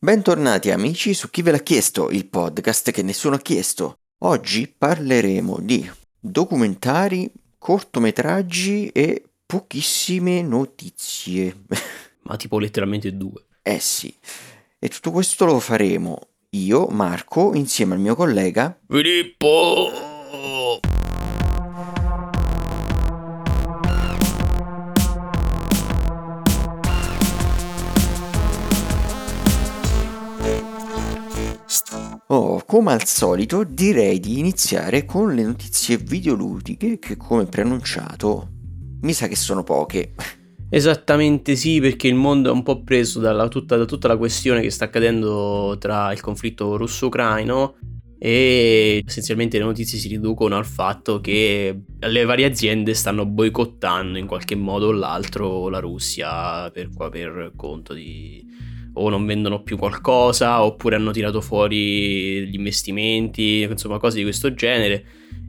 Bentornati amici su Chi ve l'ha chiesto, il podcast che nessuno ha chiesto. Oggi parleremo di documentari, cortometraggi e pochissime notizie. Ma tipo letteralmente due. Eh sì. E tutto questo lo faremo io, Marco, insieme al mio collega Filippo! Come al solito direi di iniziare con le notizie videoludiche che come preannunciato mi sa che sono poche. Esattamente sì, perché il mondo è un po' preso dalla, tutta, da tutta la questione che sta accadendo tra il conflitto russo-ucraino e essenzialmente le notizie si riducono al fatto che le varie aziende stanno boicottando in qualche modo o l'altro la Russia per, per conto di o non vendono più qualcosa oppure hanno tirato fuori gli investimenti, insomma cose di questo genere.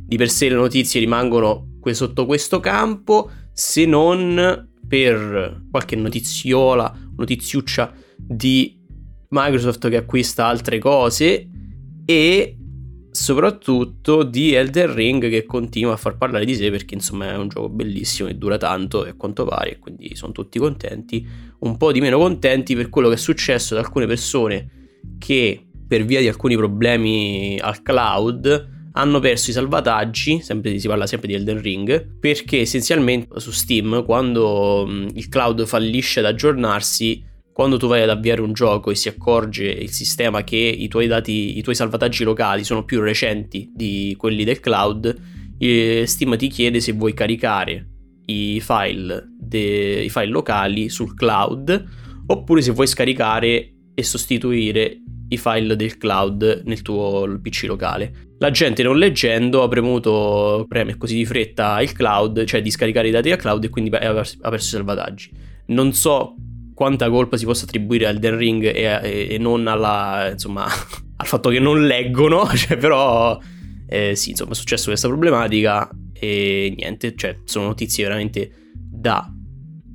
Di per sé le notizie rimangono sotto questo campo se non per qualche notiziola, notiziuccia di Microsoft che acquista altre cose e soprattutto di Elden Ring che continua a far parlare di sé perché insomma è un gioco bellissimo e dura tanto e quanto pare quindi sono tutti contenti un po' di meno contenti per quello che è successo ad alcune persone che per via di alcuni problemi al cloud hanno perso i salvataggi, sempre, si parla sempre di Elden Ring, perché essenzialmente su Steam quando il cloud fallisce ad aggiornarsi, quando tu vai ad avviare un gioco e si accorge il sistema che i tuoi dati, i tuoi salvataggi locali sono più recenti di quelli del cloud, Steam ti chiede se vuoi caricare i file, de, i file locali sul cloud oppure se vuoi scaricare e sostituire i file del cloud nel tuo PC locale. La gente non leggendo ha premuto, preme così di fretta il cloud, cioè di scaricare i dati dal cloud e quindi ha perso i salvataggi. Non so quanta colpa si possa attribuire al Den Ring e, e, e non alla, insomma, al fatto che non leggono, cioè, però eh, sì, insomma, è successa questa problematica e niente, cioè, sono notizie veramente da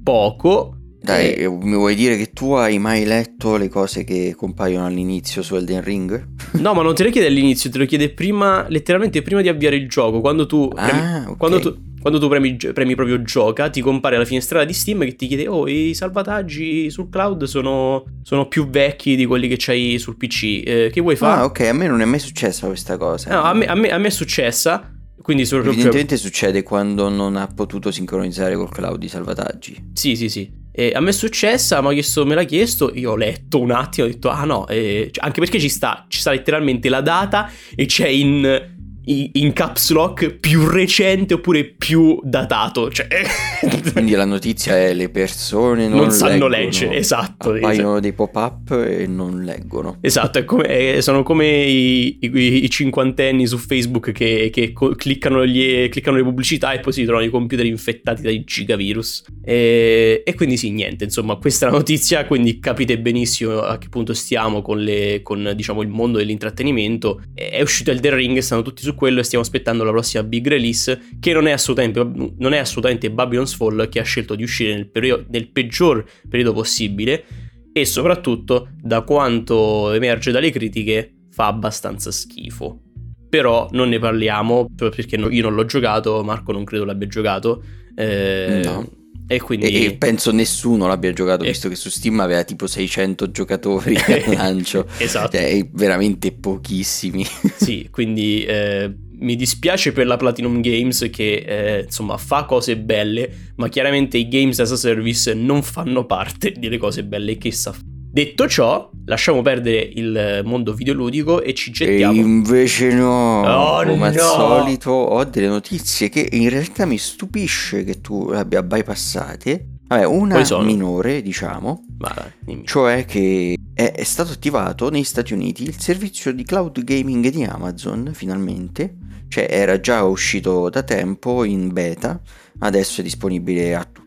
poco dai, e... mi vuoi dire che tu hai mai letto le cose che compaiono all'inizio su Elden Ring? No, ma non te le chiede all'inizio, te lo chiede prima, letteralmente prima di avviare il gioco. Quando tu premi, ah, okay. quando tu, quando tu premi, premi, proprio gioca, ti compare la finestrella di Steam che ti chiede: Oh, i salvataggi sul cloud sono, sono più vecchi di quelli che c'hai sul PC. Eh, che vuoi fare? Ah, ok, a me non è mai successa questa cosa. No, a me, a me, a me è successa. Quindi Evidentemente succede quando non ha potuto sincronizzare col cloud i salvataggi. Sì, sì, sì. E a me è successa, chiesto, me l'ha chiesto, io ho letto un attimo, ho detto, ah no, eh, anche perché ci sta, ci sta letteralmente la data e c'è in in caps lock più recente oppure più datato. Cioè... Quindi la notizia è le persone non, non sanno leggere, esatto. Appaiono dei pop-up e non leggono. Esatto, come, sono come i, i, i, cinquantenni su Facebook che, che cliccano, gli, cliccano, le pubblicità e poi si trovano i computer infettati dai gigavirus. E, e, quindi sì, niente, insomma, questa è la notizia, quindi capite benissimo a che punto stiamo con, le, con diciamo, il mondo dell'intrattenimento. È uscito il The Ring, stanno tutti su quello e stiamo aspettando la prossima big release che non è assolutamente, non è assolutamente Babylon's Fall che ha scelto di uscire nel, periodo, nel peggior periodo possibile e soprattutto da quanto emerge dalle critiche fa abbastanza schifo. Però non ne parliamo perché io non l'ho giocato, Marco non credo l'abbia giocato. Eh, no e, quindi... e, penso nessuno l'abbia giocato, e... visto che su Steam aveva tipo 600 giocatori al lancio. esatto. Cioè, veramente pochissimi. sì, quindi eh, mi dispiace per la Platinum Games che eh, insomma fa cose belle, ma chiaramente i games as a service non fanno parte delle cose belle che sa fare. Detto ciò, lasciamo perdere il mondo videoludico e ci gettiamo. E invece no, oh, come no. al solito ho delle notizie che in realtà mi stupisce che tu le abbia bypassate. Vabbè, una minore, diciamo, Vada, cioè che è, è, stato attivato negli Stati Uniti il servizio di cloud gaming di Amazon, finalmente. Cioè era già uscito da tempo in beta, adesso è disponibile a tutti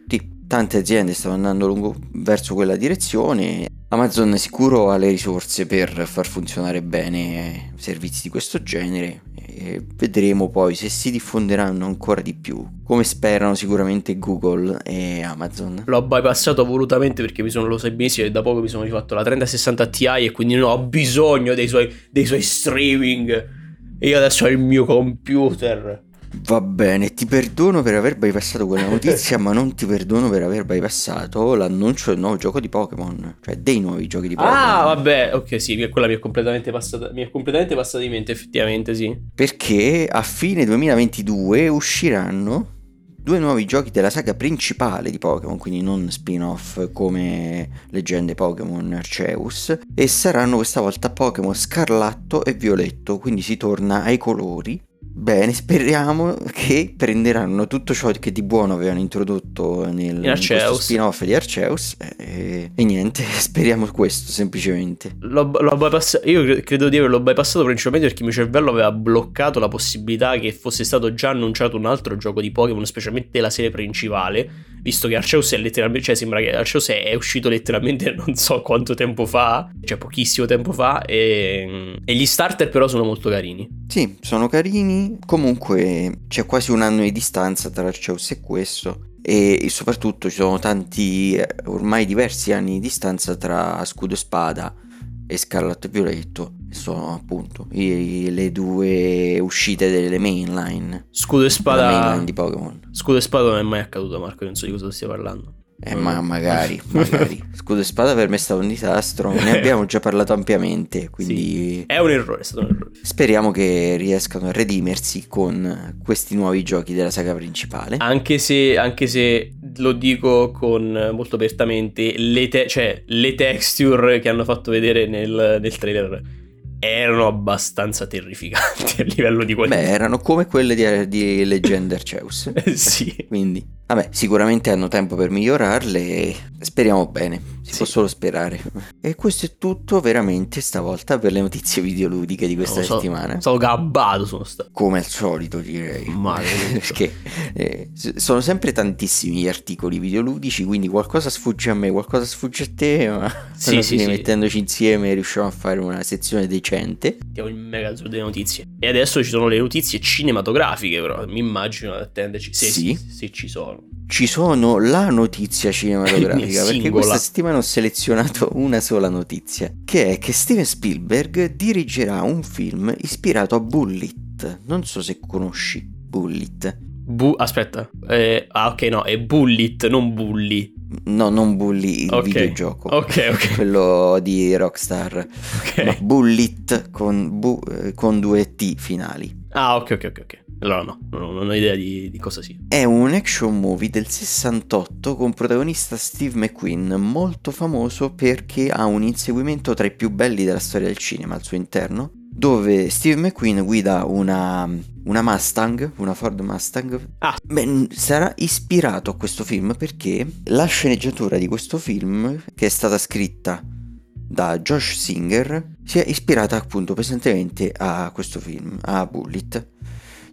tante aziende stanno andando lungo, verso quella direzione. Amazon sicuro ha le risorse per far funzionare bene servizi di questo genere e vedremo poi se si diffonderanno ancora di più, come sperano sicuramente Google e Amazon. L'ho bypassato volutamente perché mi sono, lo sai benissimo, da poco mi sono rifatto la 3060 Ti e quindi non ho bisogno dei suoi, dei suoi streaming. E io adesso ho il mio computer. Va bene, ti perdono per aver bypassato quella notizia, ma non ti perdono per aver bypassato l'annuncio del nuovo gioco di Pokémon, cioè dei nuovi giochi di Pokémon. Ah, vabbè, ok, sì, quella mi è completamente passata, mi è completamente passata di mente, effettivamente, sì. Perché a fine 2022 usciranno due nuovi giochi della saga principale di Pokémon, quindi non spin-off come Leggende Pokémon Arceus, e saranno questa volta Pokémon Scarlatto e Violetto, quindi si torna ai colori Bene, speriamo che prenderanno tutto ciò che di buono avevano introdotto nel in spin-off di Arceus e, e, niente, speriamo questo semplicemente. L'ho, l'ho bypass- io credo di averlo bypassato principalmente perché il mio cervello aveva bloccato la possibilità che fosse stato già annunciato un altro gioco di Pokémon, specialmente la serie principale, visto che Arceus è letteralmente, cioè sembra che Arceus è uscito letteralmente non so quanto tempo fa, cioè pochissimo tempo fa e, e gli starter però sono molto carini. Sì, sono carini Comunque c'è quasi un anno di distanza tra Arceus e questo e soprattutto ci sono tanti, ormai diversi anni di distanza tra Scudo e Spada e Scarlatto e Violetto sono appunto i, le due uscite delle mainline Scudo e Spada mainline di Pokémon Scudo e Spada non è mai accaduto Marco non so di cosa stia parlando eh, ma magari, magari. Scudo e spada per me è stato un disastro. Ne abbiamo già parlato ampiamente. Quindi sì, è un errore, è stato un errore. Speriamo che riescano a redimersi con questi nuovi giochi della saga principale. Anche se, anche se lo dico con molto apertamente, le, te- cioè, le texture che hanno fatto vedere nel, nel trailer erano abbastanza terrificanti a livello di qualità. Beh, erano come quelle di, di Legend Arceus. sì. Quindi Vabbè, sicuramente hanno tempo per migliorarle e speriamo bene, si sì. può solo sperare. E questo è tutto veramente stavolta per le notizie videoludiche di questa no, settimana. Sono gabbato, sono stato. Come al solito direi. Perché eh, sono sempre tantissimi gli articoli videoludici, quindi qualcosa sfugge a me, qualcosa sfugge a te, ma sì, alla fine sì, mettendoci insieme riusciamo a fare una sezione decente. Abbiamo il mega delle notizie. E adesso ci sono le notizie cinematografiche, però mi immagino ad attenderci. Se, sì. se ci sono ci sono la notizia cinematografica perché questa settimana ho selezionato una sola notizia che è che Steven Spielberg dirigerà un film ispirato a Bullet. Non so se conosci Bullet. Bu- aspetta. Eh, ah ok no è Bullet non Bully. No non Bully il okay. videogioco. Ok ok. Quello di Rockstar. No, Bullet con, bu- eh, con due T finali ah ok ok ok allora no, non, non ho idea di, di, cosa sia. È un action movie del 68 con protagonista Steve McQueen, molto famoso perché ha un inseguimento tra i più belli della storia del cinema al suo interno, dove Steve McQueen guida una, una Mustang, una Ford Mustang. Ah. Beh, sarà ispirato a questo film perché la sceneggiatura di questo film, che è stata scritta da Josh Singer, si è ispirata appunto pesantemente a questo film, a Bullet.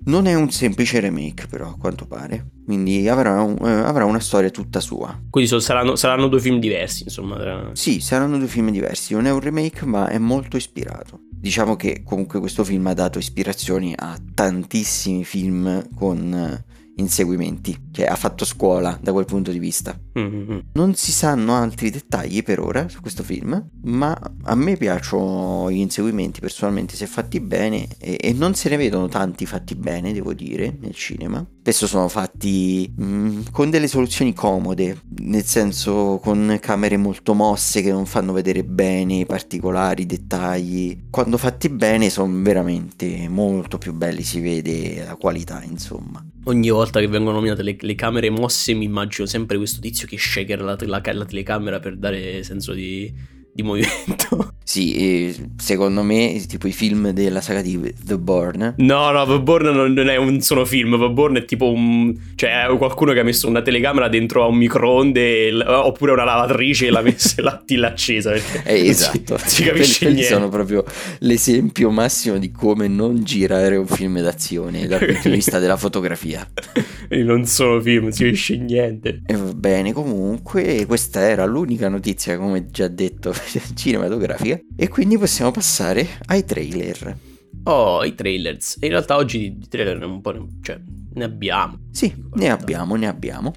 Non è un semplice remake però, a quanto pare. Quindi avrà, un, eh, avrà una storia tutta sua. Quindi so, saranno, saranno, due film diversi, insomma. Sì, saranno due film diversi. Non è un remake, ma è molto ispirato. Diciamo che comunque questo film ha dato ispirazioni a tantissimi film con inseguimenti, che ha fatto scuola da quel punto di vista. Mm-hmm. Non si sanno altri dettagli per ora su questo film, ma a me piacciono gli inseguimenti personalmente se fatti bene e, e non se ne vedono tanti fatti bene, devo dire, nel cinema. Spesso sono fatti mh, mm, con delle soluzioni comode, nel senso con camere molto mosse che non fanno vedere bene i particolari, i dettagli. Quando fatti bene sono veramente molto più belli, si vede la qualità, insomma. Ogni volta che vengono nominate le, le camere mosse mi immagino sempre questo tizio che shaker la, la, la telecamera per dare senso di, di movimento. Sì, secondo me, tipo i film della saga di The Born. No, no, The Born non è un solo film. The Born è tipo un. cioè, qualcuno che ha messo una telecamera dentro a un microonde oppure una lavatrice e l'ha messa la tilla accesa. Eh, esatto. Si, si capisce quelli, niente. sono proprio l'esempio massimo di come non girare un film d'azione dal punto di vista della fotografia. non sono film, non si capisce niente. E va bene, comunque, questa era l'unica notizia, come già detto, cinematografica e quindi possiamo passare ai trailer. Oh, i trailers. In realtà oggi di trailer un po' ne, cioè, ne abbiamo. Sì, ne abbiamo, ne abbiamo.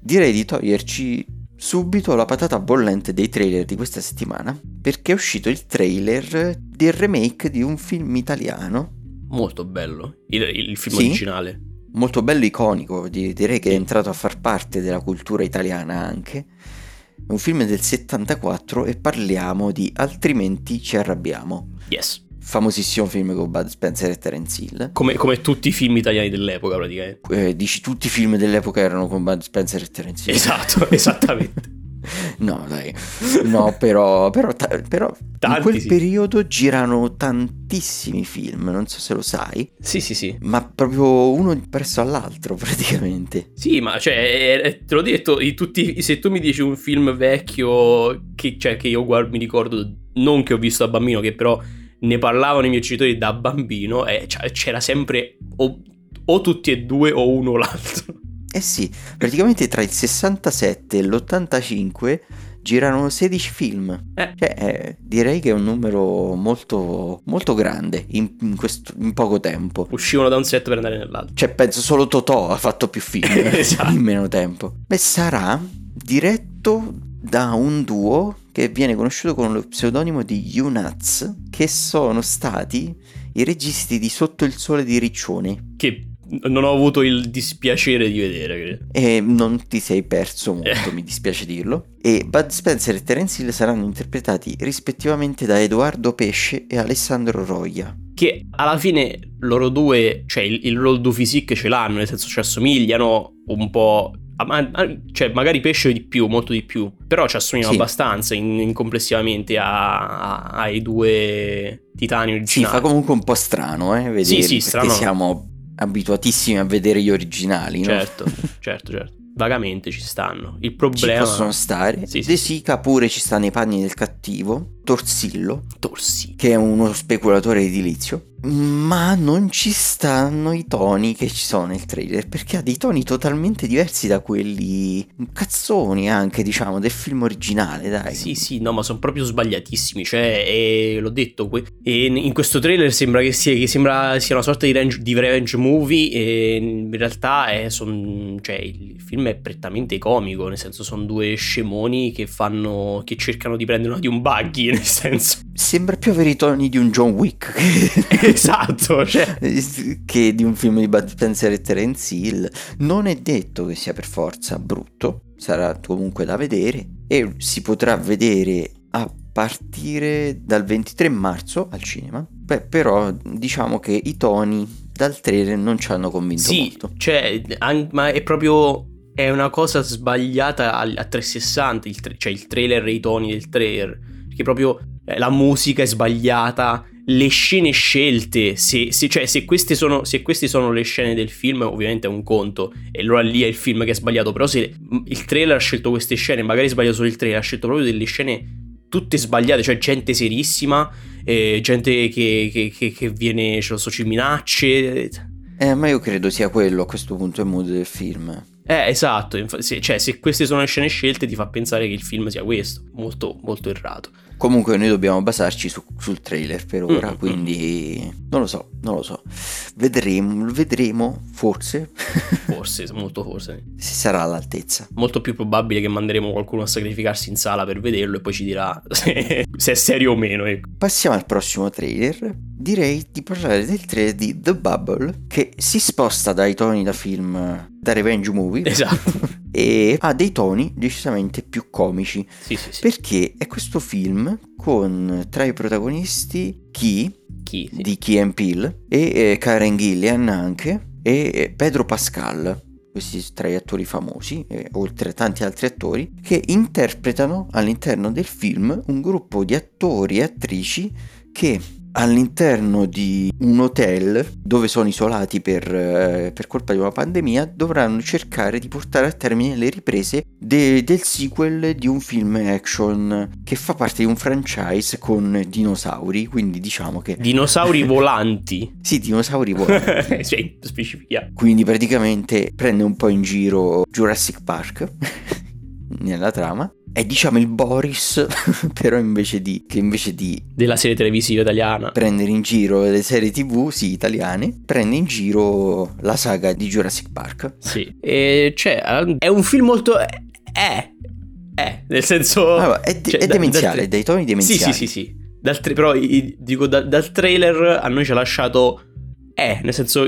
Direi di toglierci subito la patata bollente dei trailer di questa settimana perché è uscito il trailer del remake di un film italiano. Molto bello, il, il film sì, originale. Molto bello, iconico, direi che è entrato a far parte della cultura italiana anche è un film del 74 e parliamo di Altrimenti ci arrabbiamo. Yes. Famosissimo film con Bud Spencer e Terence Hill. Come, come tutti i film italiani dell'epoca, praticamente. Eh, dici tutti i film dell'epoca erano con Bud Spencer e Terence Hill. Esatto, esattamente. No, dai, no, però, però, però Tanti, in quel sì. periodo girano tantissimi film, non so se lo sai. Sì, sì, sì. Ma proprio uno presso all'altro, praticamente. Sì, ma cioè, te l'ho detto, tutti, se tu mi dici un film vecchio che, cioè, che io guardo, mi ricordo, non che ho visto da bambino, che però ne parlavano i miei genitori da bambino, eh, cioè, c'era sempre o, o tutti e due o uno o l'altro. Eh sì, praticamente tra il 67 e l'85 girano 16 film. Eh. Cioè, eh, direi che è un numero molto, molto grande in, in, questo, in, poco tempo. Uscivano da un set per andare nell'altro. Cioè, penso solo Totò ha fatto più film esatto. in meno tempo. Beh, sarà diretto da un duo che viene conosciuto con lo pseudonimo di U-Nuts, che sono stati i registi di Sotto il sole di Riccione. Che non ho avuto il dispiacere di vedere. Credo. E non ti sei perso molto, eh. mi dispiace dirlo. E Bud Spencer e Terence Hill saranno interpretati rispettivamente da Edoardo Pesce e Alessandro Roia. Che alla fine loro due, cioè il, il loro due physique ce l'hanno, nel senso ci assomigliano un po'. cioè, magari pesce di più, molto di più, però ci assomigliano sì. abbastanza in, in complessivamente a, a, ai due titani originali. Sì, fa comunque un po' strano, eh, vedere, sì, sì, strano. siamo abituatissimi a vedere gli originali, no? Certo, certo, certo. Vagamente ci stanno. Il problema... Ci possono stare. Sì, De Sica pure ci sta nei panni del cattivo. Torsillo. Torsillo. Che è uno speculatore edilizio ma non ci stanno i toni che ci sono nel trailer perché ha dei toni totalmente diversi da quelli cazzoni anche diciamo del film originale dai sì sì no ma sono proprio sbagliatissimi cioè e, l'ho detto e in questo trailer sembra che sia, che sembra sia una sorta di, range, di revenge movie e in realtà è, son, cioè, il film è prettamente comico nel senso sono due scemoni che fanno che cercano di prendere una di un buggy nel senso sembra più avere i toni di un John Wick esatto, cioè. che di un film di Bud Spencer e Terence Hill. Non è detto che sia per forza brutto, sarà comunque da vedere e si potrà vedere a partire dal 23 marzo al cinema. Beh, però diciamo che i toni dal trailer non ci hanno convinto sì, molto. Cioè, ma è proprio è una cosa sbagliata a, 360, il tra- cioè il trailer e i toni del trailer, perché proprio eh, la musica è sbagliata, le scene scelte, se, se, cioè, se, queste sono, se, queste sono, le scene del film, ovviamente è un conto, e allora lì è il film che è sbagliato. Però se il trailer ha scelto queste scene, magari sbaglia solo il trailer, ha scelto proprio delle scene tutte sbagliate, cioè gente serissima, eh, gente che, che, che, che viene, lo so, ci minacce. Eh, ma io credo sia quello a questo punto il mood del film. Eh, esatto, se, cioè se queste sono le scene scelte ti fa pensare che il film sia questo, molto, molto errato. Comunque noi dobbiamo basarci su, sul trailer per ora, mm-hmm. quindi non lo so, non lo so. Vedremo, vedremo, forse. Forse, molto forse. Se sarà all'altezza. Molto più probabile che manderemo qualcuno a sacrificarsi in sala per vederlo e poi ci dirà se, se è serio o meno. Ecco. Passiamo al prossimo trailer. Direi di parlare del trailer di The Bubble, che si sposta dai toni da film da revenge movie. Esatto. e ha dei toni decisamente più comici. Sì, sì, sì. Perché è questo film con tra i protagonisti Key, Key sì. di Key and Peele e eh, Karen Gillian anche e eh, Pedro Pascal. questi tre attori famosi, eh, oltre a tanti altri attori, che interpretano all'interno del film un gruppo di attori e attrici che all'interno di un hotel dove sono isolati per, eh, per, colpa di una pandemia dovranno cercare di portare a termine le riprese de- del sequel di un film action che fa parte di un franchise con dinosauri quindi diciamo che dinosauri volanti. Sì dinosauri volanti. Sì, specifichiamo quindi praticamente prende un po' in giro Jurassic Park nella trama è diciamo il Boris, però invece di, che invece di... Della serie televisiva italiana. Prendere in giro le serie tv, sì, italiane, prende in giro la saga di Jurassic Park. Sì. E cioè, è un film molto... È... È, nel senso... Allora, è, cioè, è demenziale, da, dai toni demenziali. Sì, sì, sì, sì. Dal tra- però dico, da, dal trailer a noi ci ha lasciato... È, nel senso...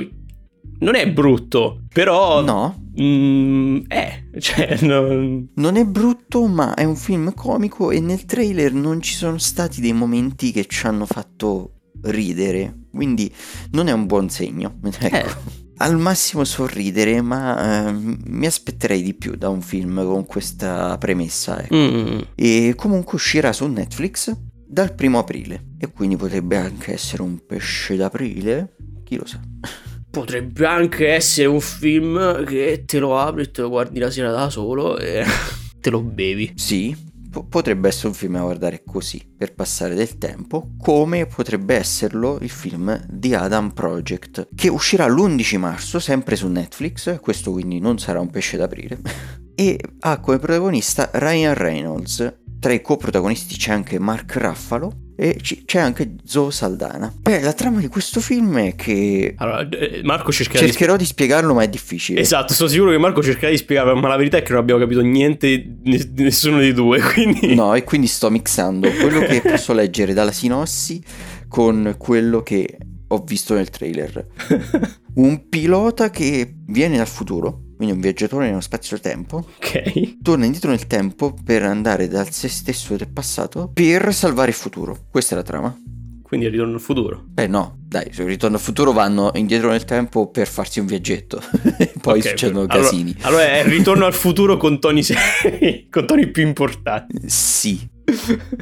Non è brutto, però... No Mm, eh, cioè, non... non è brutto, ma è un film comico e nel trailer non ci sono stati dei momenti che ci hanno fatto ridere, quindi non è un buon segno. Ecco. Eh. Al massimo sorridere, ma eh, mi aspetterei di più da un film con questa premessa. Ecco. Mm. E comunque uscirà su Netflix dal primo aprile e quindi potrebbe anche essere un pesce d'aprile, chi lo sa potrebbe anche essere un film che te lo apri e te lo guardi la sera da solo e te lo bevi. Sì, po- potrebbe essere un film da guardare così, per passare del tempo, come potrebbe esserlo il film The Adam Project, che uscirà l'11 marzo, sempre su Netflix, questo quindi non sarà un pesce d'aprile, e ha come protagonista Ryan Reynolds. Tra i coprotagonisti c'è anche Mark Raffalo, e c'è anche Zoe Saldana. Beh, la trama di questo film è che. Allora, eh, Marco cercherà cercherò di, di, spiegarlo, ma è difficile. Esatto, sono sicuro che Marco cercherà di spiegarlo, ma la verità è che non abbiamo capito niente, nessuno dei due. Quindi... No, e quindi sto mixando quello che posso leggere dalla sinossi con quello che ho visto nel trailer. Un pilota che viene dal futuro quindi un viaggiatore nello spazio-tempo, ok, torna indietro nel tempo per andare dal se stesso del passato per salvare il futuro. Questa è la trama. Quindi è Ritorno al futuro. Beh no, dai, su Ritorno al futuro vanno indietro nel tempo per farsi un viaggetto. Poi okay, succedono okay. casini. Allora, allora, è il Ritorno al futuro con toni, se... con toni più importanti. Sì,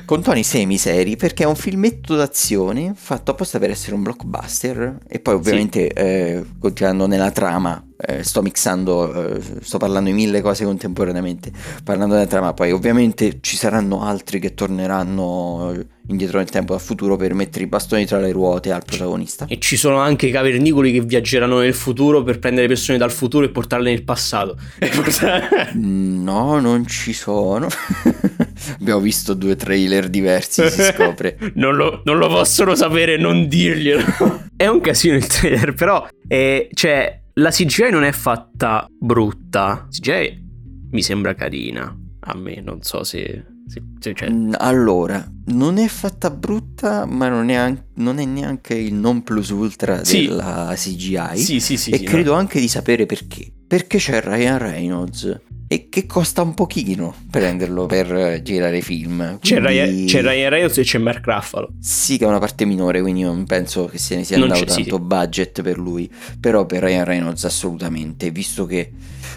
con toni semi-seri perché è un filmetto d'azione fatto apposta per essere un blockbuster e poi ovviamente sì. eh, continuando nella trama eh, sto mixando, eh, sto parlando di mille cose contemporaneamente, parlando della trama, poi ovviamente ci saranno altri che torneranno indietro nel tempo dal futuro per mettere i bastoni tra le ruote al protagonista. E ci sono anche i cavernicoli che viaggeranno nel futuro per prendere persone dal futuro e portarle nel passato. no, non ci sono. Abbiamo visto due trailer diversi, si scopre. non, lo, non lo possono sapere, non dirglielo. è un casino il trailer, però è, cioè, la CGI non è fatta brutta. CGI mi sembra carina. A me, non so se cioè... Allora, non è fatta brutta, ma non è, an- non è neanche il non plus ultra sì. della CGI. Sì, sì, sì. E sì, credo no. anche di sapere perché. Perché c'è Ryan Reynolds e che costa un pochino prenderlo per girare film. Quindi... C'è, Ryan, c'è, Ryan, Reynolds e c'è Mark Ruffalo. Sì, che è una parte minore, quindi non penso che se ne sia andato tanto sì. budget per lui. Però per Ryan Reynolds assolutamente, visto che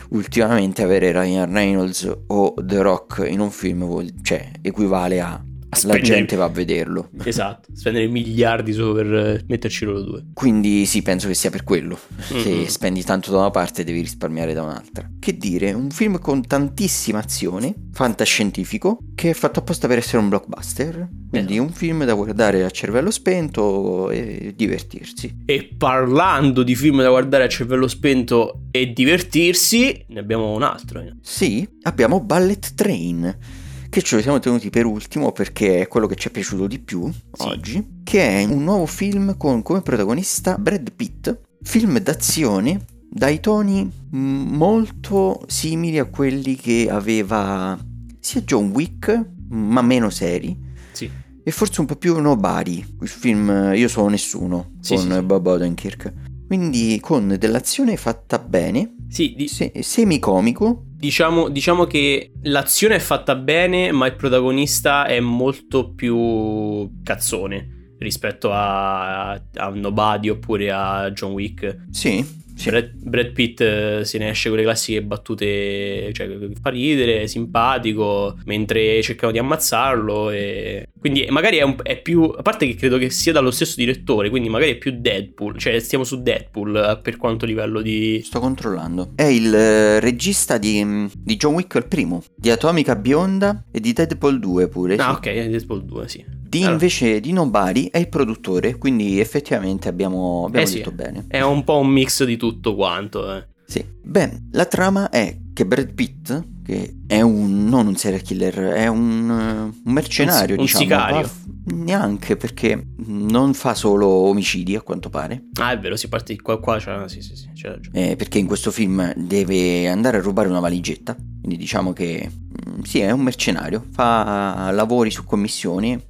ultimamente avere Ryan Reynolds o The Rock in un film vuol, cioè, equivale a la gente va a vederlo. Esatto, spendere miliardi solo per eh, metterci loro due. Quindi sì, penso che sia per quello. Mm-hmm. Se spendi tanto da una parte devi risparmiare da un'altra. Che dire, un film con tantissima azione, fantascientifico, che è fatto apposta per essere un blockbuster. Quindi eh. un film da guardare a cervello spento e divertirsi. E parlando di film da guardare a cervello spento e divertirsi, ne abbiamo un altro. Sì, abbiamo Ballet Train che ce lo siamo tenuti per ultimo perché è quello che ci è piaciuto di più sì. oggi, che è un nuovo film con come protagonista Brad Pitt, film d'azione dai toni molto simili a quelli che aveva sia John Wick, ma meno seri. Sì. E forse un po' più Nobody, il film Io sono nessuno, sì, con sì, Bob Odenkirk. Quindi con dell'azione fatta bene, sì, di... se- semicomico, Diciamo, diciamo, che l'azione è fatta bene, ma il protagonista è molto più cazzone rispetto a, a Nobody oppure a John Wick. Sì, Sì. Brad, Brad, Pitt eh, se ne esce con le classiche battute, cioè fa ridere, simpatico, mentre cercano di ammazzarlo. E... Quindi magari è, un, è, più. A parte che credo che sia dallo stesso direttore, quindi magari è più Deadpool. Cioè stiamo su Deadpool eh, per quanto livello di. Sto controllando. È il uh, regista di, mm, di, John Wick il primo, di Atomica Bionda e di Deadpool 2 pure. Ah, sì. ok, Deadpool 2, sì. Di allora. invece di Nobody è il produttore, quindi effettivamente abbiamo, abbiamo eh detto sì, bene. È un po' un mix di tutto quanto, eh. Sì. Beh, la trama è che Brad Pitt, che è un non un serial killer, è un, un mercenario, un, un diciamo. sicario. Va, neanche perché non fa solo omicidi, a quanto pare. Ah, è vero, si parte di qua, qua c'è, sì, sì, sì, c'è ragione. Eh, perché in questo film deve andare a rubare una valigetta. Quindi diciamo che mm, sì, è un mercenario, fa lavori su commissioni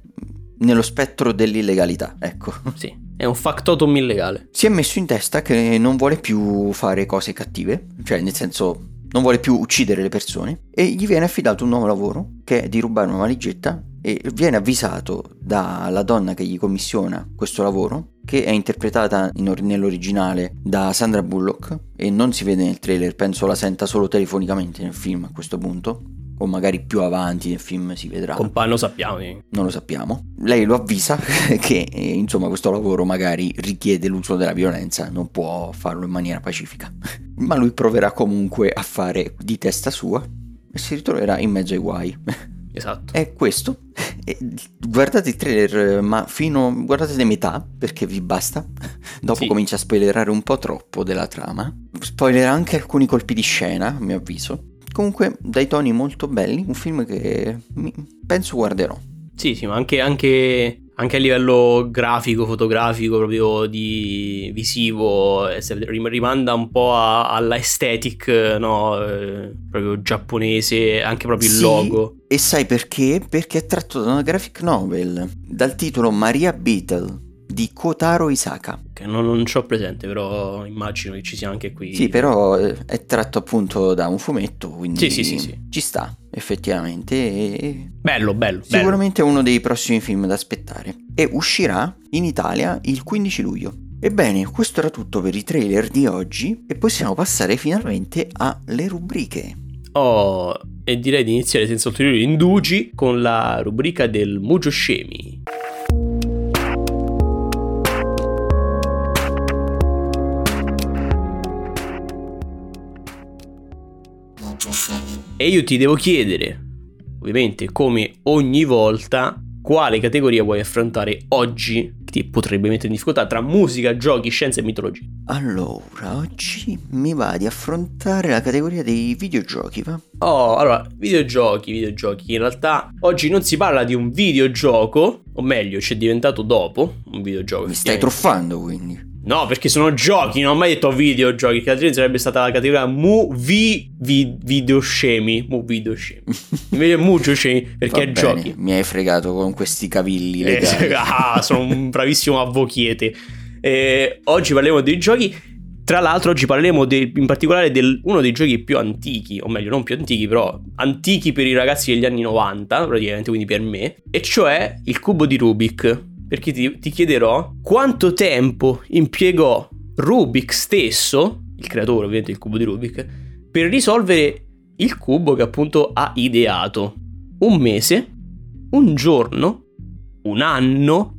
nello spettro dell'illegalità, ecco. Sì, è un factotum illegale. Si è messo in testa che non vuole più fare cose cattive, cioè nel senso non vuole più uccidere le persone e gli viene affidato un nuovo lavoro che è di rubare una valigetta e viene avvisato dalla donna che gli commissiona questo lavoro che è interpretata in, nell'originale da Sandra Bullock e non si vede nel trailer, penso la senta solo telefonicamente nel film a questo punto o magari più avanti nel film si vedrà. Compagno lo sappiamo. Eh. Non lo sappiamo. Lei lo avvisa che eh, insomma questo lavoro magari richiede l'uso della violenza, non può farlo in maniera pacifica. Ma lui proverà comunque a fare di testa sua e si ritroverà in mezzo ai guai. Esatto. È questo. guardate il trailer, ma fino. guardate metà perché vi basta. Dopo sì. comincia a spoilerare un po' troppo della trama. Spoilerà anche alcuni colpi di scena, a mio avviso. Comunque dai toni molto belli, un film che penso guarderò. Sì, sì, ma anche, anche, anche a livello grafico, fotografico, proprio di visivo, eh, rimanda un po' a, alla aesthetic, no? Eh, proprio giapponese, anche proprio il sì, logo. E sai perché? Perché è tratto da una graphic novel dal titolo Maria Beetle di Kotaro Isaka. Che non, non ho presente, però immagino che ci sia anche qui. Sì, però eh, è tratto appunto da un fumetto, quindi sì, sì, sì, ci sta effettivamente. E... Bello, bello. Sicuramente bello. uno dei prossimi film da aspettare. E uscirà in Italia il 15 luglio. Ebbene, questo era tutto per i trailer di oggi e possiamo passare finalmente alle rubriche. Oh, e direi di iniziare senza ulteriori indugi con la rubrica del Mugio Scemi. E io ti devo chiedere, ovviamente come ogni volta, quale categoria vuoi affrontare oggi che ti potrebbe mettere in difficoltà tra musica, giochi, scienza e mitologia? Allora, oggi mi va di affrontare la categoria dei videogiochi, va? Oh, allora, videogiochi, videogiochi. In realtà oggi non si parla di un videogioco, o meglio, c'è diventato dopo un videogioco. Mi stai truffando quindi. No, perché sono giochi, non ho mai detto videogiochi, che altrimenti sarebbe stata la categoria mu vi, vi videoscemi, mu videoscemi. Invece mu scemi perché è giochi. Mi hai fregato con questi cavilli eh, legali. Eh, ah, sono un bravissimo avvochiete. Eh, oggi parliamo dei giochi. Tra l'altro oggi parleremo de, in particolare di uno dei giochi più antichi, o meglio non più antichi, però antichi per i ragazzi degli anni 90, praticamente, quindi per me, e cioè il cubo di Rubik perché ti, ti chiederò quanto tempo impiegò Rubik stesso, il creatore ovviamente del cubo di Rubik, per risolvere il cubo che appunto ha ideato. Un mese, un giorno, un anno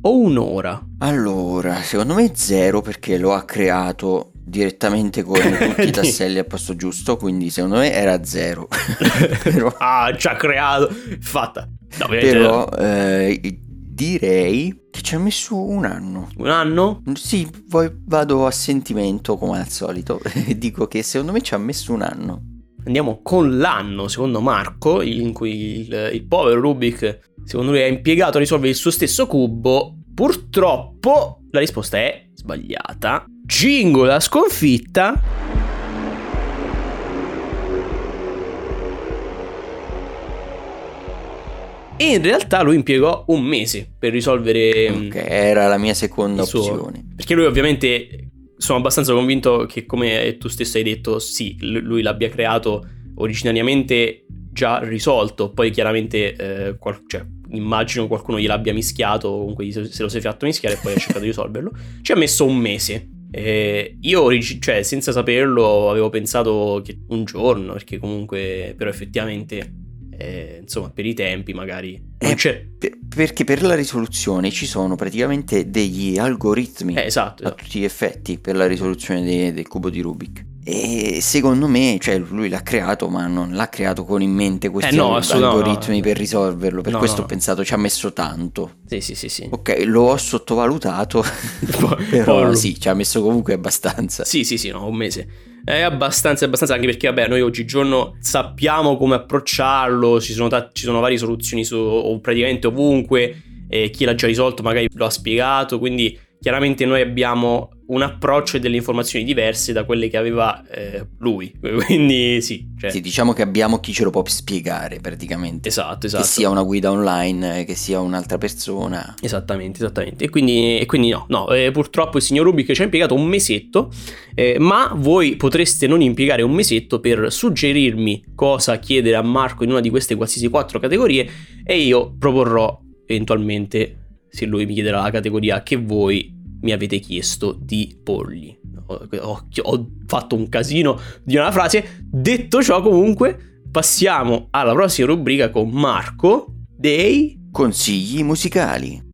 o un'ora? Allora, secondo me zero perché lo ha creato direttamente con tutti i tasselli al posto giusto, quindi secondo me era zero. Però... Ah, ci ha creato, fatta. No, Però eh, direi che ci ha messo un anno. Un anno? Sì, poi vado a sentimento come al solito e dico che secondo me ci ha messo un anno. Andiamo con l'anno, secondo Marco, in cui il, il povero Rubik, secondo lui, ha impiegato a risolvere il suo stesso cubo. Purtroppo la risposta è sbagliata. Jingo la sconfitta E in realtà lui impiegò un mese per risolvere. Mm, che era la mia seconda opzione. Perché lui, ovviamente, sono abbastanza convinto che, come tu stesso hai detto, sì, lui l'abbia creato originariamente già risolto. Poi, chiaramente, eh, qual- cioè, immagino qualcuno gliel'abbia mischiato, comunque se lo sei fatto mischiare e poi ha cercato di risolverlo. Ci ha messo un mese. E io, cioè, senza saperlo, avevo pensato che un giorno, perché comunque, però effettivamente, eh, insomma, per i tempi magari... Eh, per, perché per la risoluzione ci sono praticamente degli algoritmi eh, esatto, esatto. a tutti gli effetti per la risoluzione de, del cubo di Rubik. E secondo me, cioè lui l'ha creato, ma non l'ha creato con in mente questi eh no, algoritmi no, no. per risolverlo. Per questo ho pensato ci ha messo tanto. Sì, sì, sì, sì. Ok, lo ho sottovalutato, però sì, ci ha messo comunque abbastanza. Sì, sì, sì, no, un mese. È abbastanza, abbastanza, anche perché, vabbè, noi oggigiorno sappiamo come approcciarlo, ci sono, t- ci sono varie soluzioni su, praticamente ovunque, e chi l'ha già risolto magari lo ha spiegato, quindi chiaramente noi abbiamo un approccio e delle informazioni diverse da quelle che aveva eh, lui. Quindi sì, cioè... sì. diciamo che abbiamo chi ce lo può spiegare praticamente. Esatto, esatto. Che sia una guida online, che sia un'altra persona. Esattamente, esattamente. E quindi, e quindi no, no eh, purtroppo il signor Rubik ci ha impiegato un mesetto, eh, ma voi potreste non impiegare un mesetto per suggerirmi cosa chiedere a Marco in una di queste qualsiasi quattro categorie e io proporrò eventualmente se lui mi chiederà la categoria che voi mi avete chiesto di porgli. Ho, ho, ho fatto un casino di una frase. Detto ciò, comunque, passiamo alla prossima rubrica con Marco dei consigli musicali.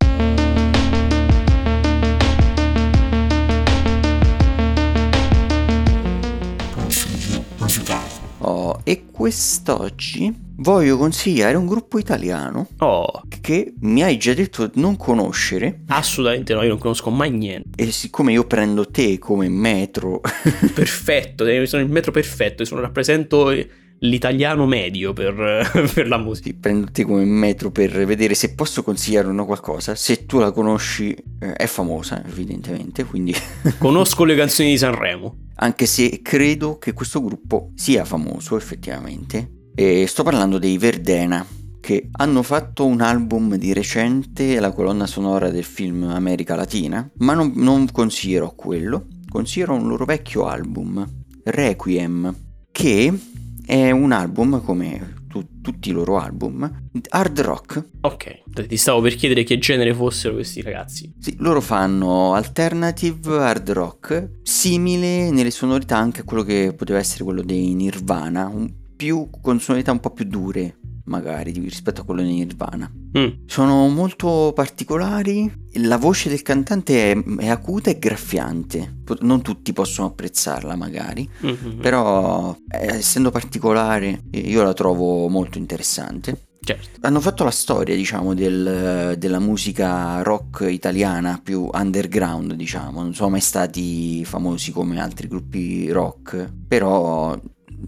Oh, e quest'oggi voglio consigliare un gruppo italiano oh. che mi hai già detto non conoscere. Assolutamente no, io non conosco mai niente. E siccome io prendo te come metro... perfetto, eh, sono il metro perfetto, sono, rappresento l'italiano medio per, per, la musica. Sì, prendo te come metro per vedere se posso consigliare una qualcosa. Se tu la conosci, eh, è famosa, evidentemente. Quindi conosco le canzoni di Sanremo. Anche se credo che questo gruppo sia famoso, effettivamente. E sto parlando dei Verdena, che hanno fatto un album di recente, la colonna sonora del film America Latina, ma non, non considero quello, considero un loro vecchio album, Requiem, che è un album come tu, tutti i loro album, hard rock. Ok, ti stavo per chiedere che genere fossero questi ragazzi. Sì, loro fanno alternative hard rock, simile nelle sonorità anche a quello che poteva essere quello dei Nirvana, un più con sonorità un po' più dure magari rispetto a quello di Nirvana. Mm. Sono molto particolari, la voce del cantante è, è, acuta e graffiante, non tutti possono apprezzarla magari, mm-hmm. però eh, essendo particolare io la trovo molto interessante. Certo. Hanno fatto la storia, diciamo, del, della musica rock italiana più underground, diciamo. Non sono mai stati famosi come altri gruppi rock, però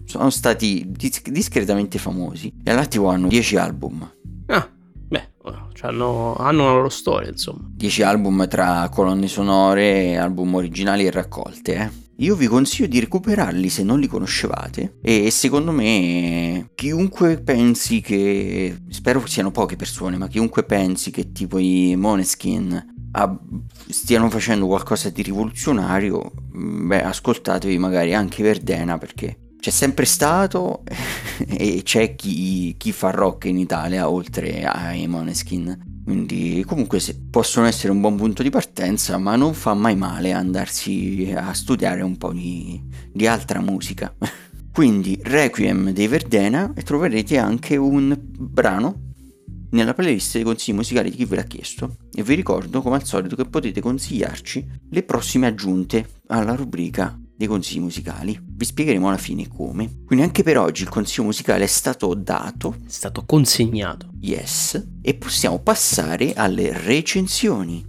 sono stati dis- discretamente famosi e all'attivo hanno 10 album. Ah, beh, cioè hanno, hanno la loro storia, insomma. 10 album tra colonne sonore, album originali e raccolte, eh. Io vi consiglio di recuperarli se non li conoscevate e secondo me chiunque pensi che, spero siano poche persone, ma chiunque pensi che tipo i Moneskin stiano facendo qualcosa di rivoluzionario, beh ascoltatevi magari anche Verdena perché c'è sempre stato e c'è chi, chi, fa rock in Italia oltre ai Moneskin. Quindi comunque possono essere un buon punto di partenza, ma non fa mai male andarsi a studiare un po' di, di altra musica. Quindi Requiem dei Verdena e troverete anche un brano nella playlist dei consigli musicali di chi ve l'ha chiesto e vi ricordo come al solito che potete consigliarci le prossime aggiunte alla rubrica dei consigli musicali. Vi spiegheremo alla fine come. Quindi anche per oggi il consiglio musicale è stato dato. È stato consegnato. Yes. E possiamo passare alle recensioni.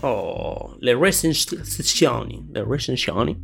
Oh, le recensioni. Le recensioni.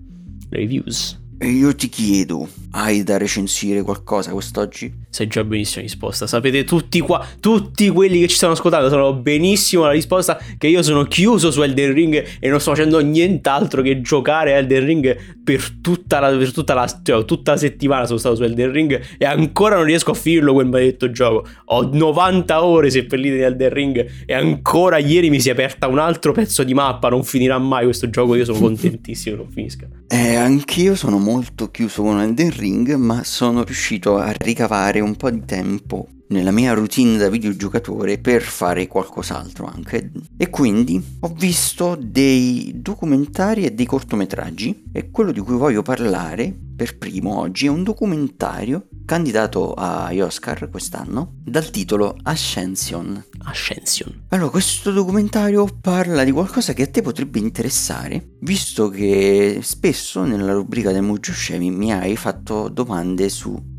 Le reviews. E io ti chiedo, hai da recensire qualcosa quest'oggi? Sai già benissimo la risposta. Sapete tutti qua, tutti quelli che ci stanno ascoltando sanno benissimo la risposta che io sono chiuso su Elden Ring e non sto facendo nient'altro che giocare a Elden Ring per tutta la, per tutta la, cioè, tutta la settimana sono stato su Elden Ring e ancora non riesco a finirlo quel maledetto gioco. Ho 90 ore seppellite di Elden Ring e ancora ieri mi si è aperta un altro pezzo di mappa. Non finirà mai questo gioco, io sono contentissimo che non finisca. Eh, anch'io sono molto chiuso con Elden Ring, ma sono riuscito a ricavare un po' di tempo nella mia routine da videogiocatore per fare qualcos'altro anche e quindi ho visto dei documentari e dei cortometraggi e quello di cui voglio parlare per primo oggi è un documentario candidato agli Oscar quest'anno dal titolo Ascension. Ascension. Allora, questo documentario parla di qualcosa che a te potrebbe interessare, visto che spesso nella rubrica del Mujuscevi mi hai fatto domande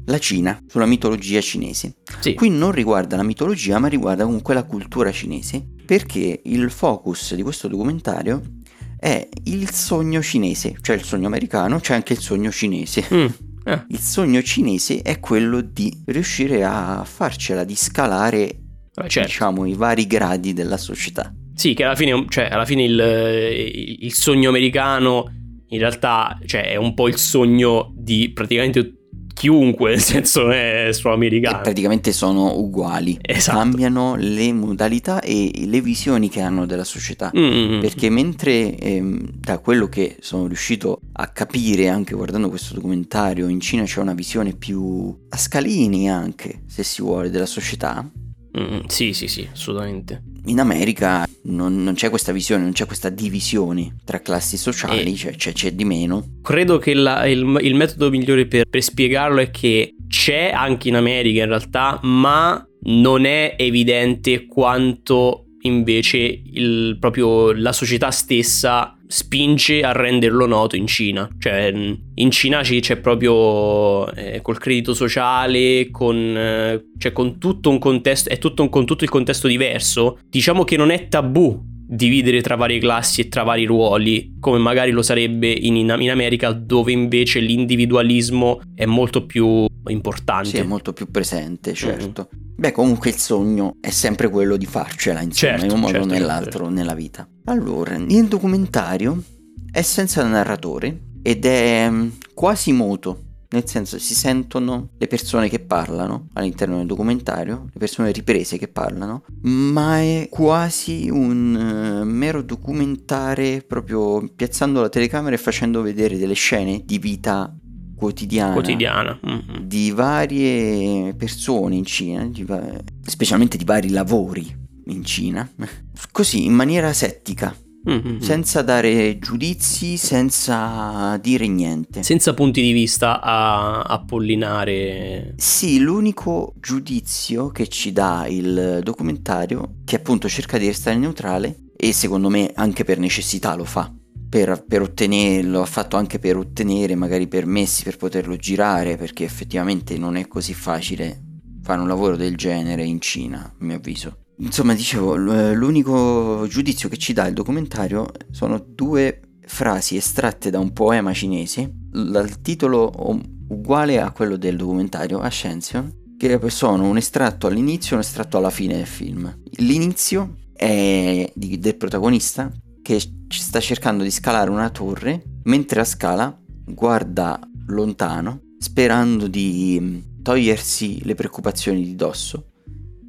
sulla Cina, sulla mitologia cinese. Sì. Qui non riguarda la mitologia, ma riguarda comunque la cultura cinese, perché il focus di questo documentario è il sogno cinese, cioè il sogno americano, c'è anche il sogno cinese. Mm. Ah, Il sogno cinese è quello di riuscire a farcela di scalare vabbè, certo. diciamo i vari gradi della società. Sì, che alla fine, cioè, alla fine il, il sogno americano in realtà cioè, è un po' il sogno di praticamente chiunque, nel senso è solo E americano. praticamente sono uguali, Esatto. cambiano le modalità e le visioni che hanno della società. Mm, mm, mm. Perché mentre ehm, da quello che sono riuscito a capire anche guardando questo documentario, in Cina c'è una visione più a scalini anche, se si vuole, della società, Mm, sì, sì, sì, assolutamente. in America non, non c'è questa visione, non c'è questa divisione tra classi sociali, E- cioè, c'è, c'è di meno. Credo che la- il, il metodo migliore per, per spiegarlo è che c'è anche in America in realtà, ma non è evidente quanto invece il- proprio la società stessa spinge a renderlo noto in Cina. Cioè, in Cina ci- c'è proprio eh, col credito sociale, con, eh, cioè con tutto un contesto, è tutto un- con tutto il contesto diverso. Diciamo che non è tabù dividere tra varie classi e tra vari ruoli, come magari lo sarebbe in, in- America, dove invece l'individualismo è molto più importante. Sì, è molto più presente, certo. Beh, comunque il sogno è sempre quello di farcela, insomma, Certo, in un modo certo, o nell'altro certo. nella vita. Allora, il documentario è senza narratore ed è mm, quasi muto, nel senso si sentono le persone che parlano all'interno del documentario, le persone riprese che parlano, ma è quasi un eh, mero documentare proprio piazzando la telecamera e facendo vedere delle scene di vita quotidiana quotidiana. Mhm. di varie persone in Cina, di va- specialmente di vari lavori in Cina, così in maniera settica, Mhm. senza dare giudizi, senza dire niente. Senza punti di vista a appollinare. Sì, l'unico giudizio che ci dà il documentario, che appunto cerca di restare neutrale, e secondo me anche per necessità lo fa, per, per ottenerlo, ha fatto anche per ottenere magari permessi per poterlo girare, perché effettivamente non è così facile fare un lavoro del genere in Cina, a mio avviso. Insomma, dicevo, l'unico giudizio che ci dà il documentario sono due frasi estratte da un poema cinese, dal titolo uguale a quello del documentario, Ascension, che sono un estratto all'inizio e un estratto alla fine del film. L'inizio è di- del protagonista che sta cercando di scalare una torre, mentre la scala guarda lontano, sperando di mm, togliersi le preoccupazioni di dosso,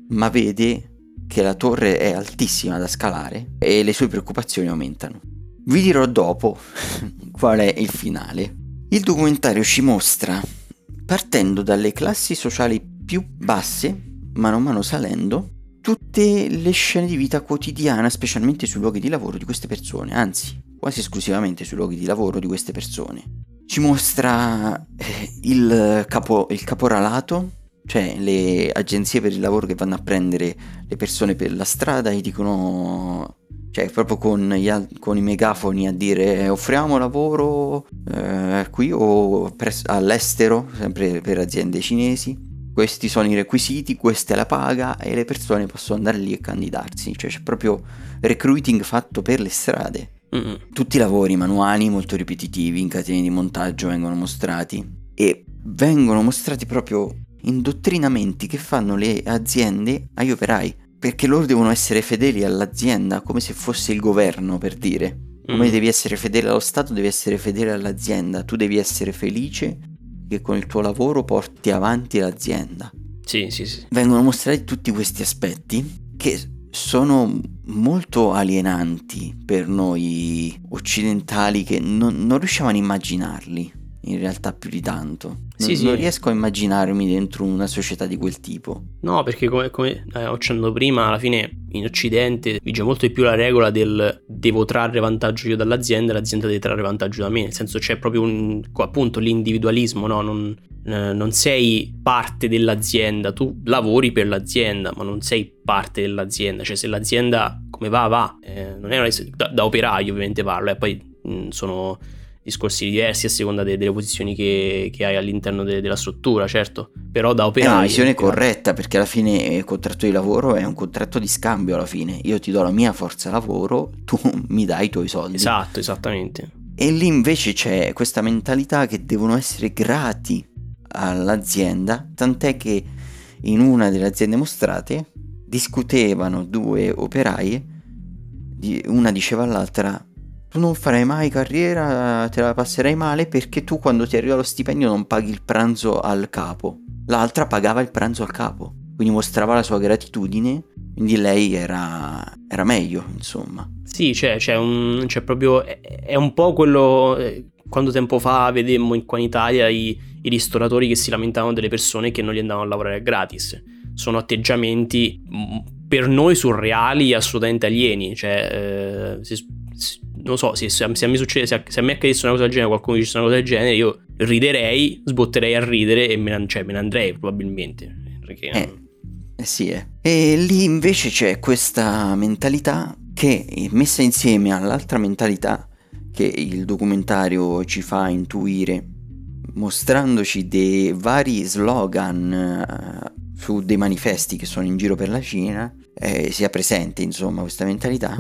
ma vede che la torre è altissima da scalare e le sue preoccupazioni aumentano. Vi dirò dopo qual è il finale. Il documentario ci mostra, partendo dalle classi sociali più basse, mano a mano salendo, tutte le scene di vita quotidiana, specialmente sui luoghi di lavoro di queste persone, anzi, quasi esclusivamente sui luoghi di lavoro di queste persone. Ci mostra eh, il, capo, il caporalato, cioè le agenzie per il lavoro che vanno a prendere le persone per la strada e dicono, cioè proprio con, gli con i megafoni a dire "Eh, offriamo lavoro eh, qui o pres- all'estero, sempre per aziende cinesi. Questi sono i requisiti, questa è la paga e le persone possono andare lì e candidarsi. Cioè c'è proprio recruiting fatto per le strade. Mhm. Tutti i lavori manuali molto ripetitivi in catene di montaggio vengono mostrati e vengono mostrati proprio indottrinamenti che fanno le aziende agli operai perché loro devono essere fedeli all'azienda come se fosse il governo per dire come Mhm. devi essere fedele allo Stato devi essere fedele all'azienda tu devi essere felice che con il tuo lavoro porti avanti l'azienda Sì, sì, sì. vengono mostrati tutti questi aspetti che sono molto alienanti per noi occidentali che non, non riusciamo ad immaginarli in realtà più di tanto. Non, Sì, non riesco a immaginarmi dentro una società di quel tipo. No, perché come, come eh, ho accennato prima, alla fine in Occidente vige molto di più la regola del devo trarre vantaggio io dall'azienda e l'azienda deve trarre vantaggio da me. Nel senso c'è proprio un, appunto l'individualismo, no? Non, eh, non sei parte dell'azienda, tu lavori per l'azienda, ma non sei parte dell'azienda. Cioè se l'azienda come va, va. Eh, non è una, da, da operaio ovviamente parlo, e poi mh, sono discorsi diversi a seconda de- delle posizioni che, che hai all'interno de- della struttura, certo. Però da È operaio... una visione corretta perché alla fine il contratto di lavoro è un contratto di scambio alla fine. Io ti do la mia forza lavoro, tu mi dai i tuoi soldi. Esatto, esattamente. E lì invece c'è questa mentalità che devono essere grati all'azienda, tant'è che in una delle aziende mostrate discutevano due operai, una diceva all'altra tu non farai mai carriera, te la passerai male perché tu quando ti arriva lo stipendio non paghi il pranzo al capo. L'altra pagava il pranzo al capo, quindi mostrava la sua gratitudine, quindi lei era, era meglio, insomma. Sì, c'è, c'è, un, c'è proprio. È, è un po' quello. eh, Quando tempo fa vedemmo in, qua in Italia i, i ristoratori che si lamentavano delle persone che non gli andavano a lavorare gratis. Sono atteggiamenti mh, per noi surreali, assolutamente alieni. Cioè, eh, se- se- non so, se, se a me succede, se a, se a me accadesse una cosa del genere, qualcuno dicesse una cosa del genere, io riderei, sbotterei a ridere e me ne, cioè, me ne andrei probabilmente. Perché. Eh. Eh sì, eh. E lì invece c'è questa mentalità che messa insieme all'altra mentalità che il documentario ci fa intuire, mostrandoci dei vari slogan eh, su dei manifesti che sono in giro per la Cina, eh, sia presente insomma questa mentalità,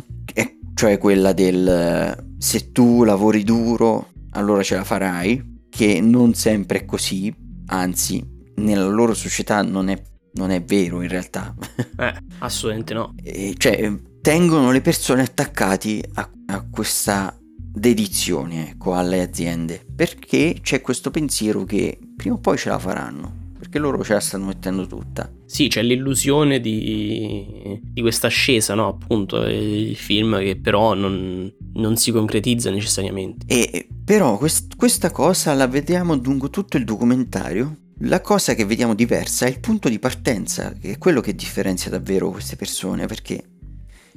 cioè quella del se tu lavori duro allora ce la farai, che non sempre è così, anzi nella loro società non è non è vero in realtà. Eh, assolutamente no. E, cioè, tengono le persone attaccati a, a questa dedizione ecco, alle aziende perché c'è questo pensiero che prima o poi ce la faranno perché loro ce la stanno mettendo tutta. Sì, c'è l'illusione di, di questa ascesa, no? Appunto, il film che però non, non si concretizza necessariamente. E però quest- questa cosa la vediamo lungo tutto il documentario. La cosa che vediamo diversa è il punto di partenza, che è quello che differenzia davvero queste persone, perché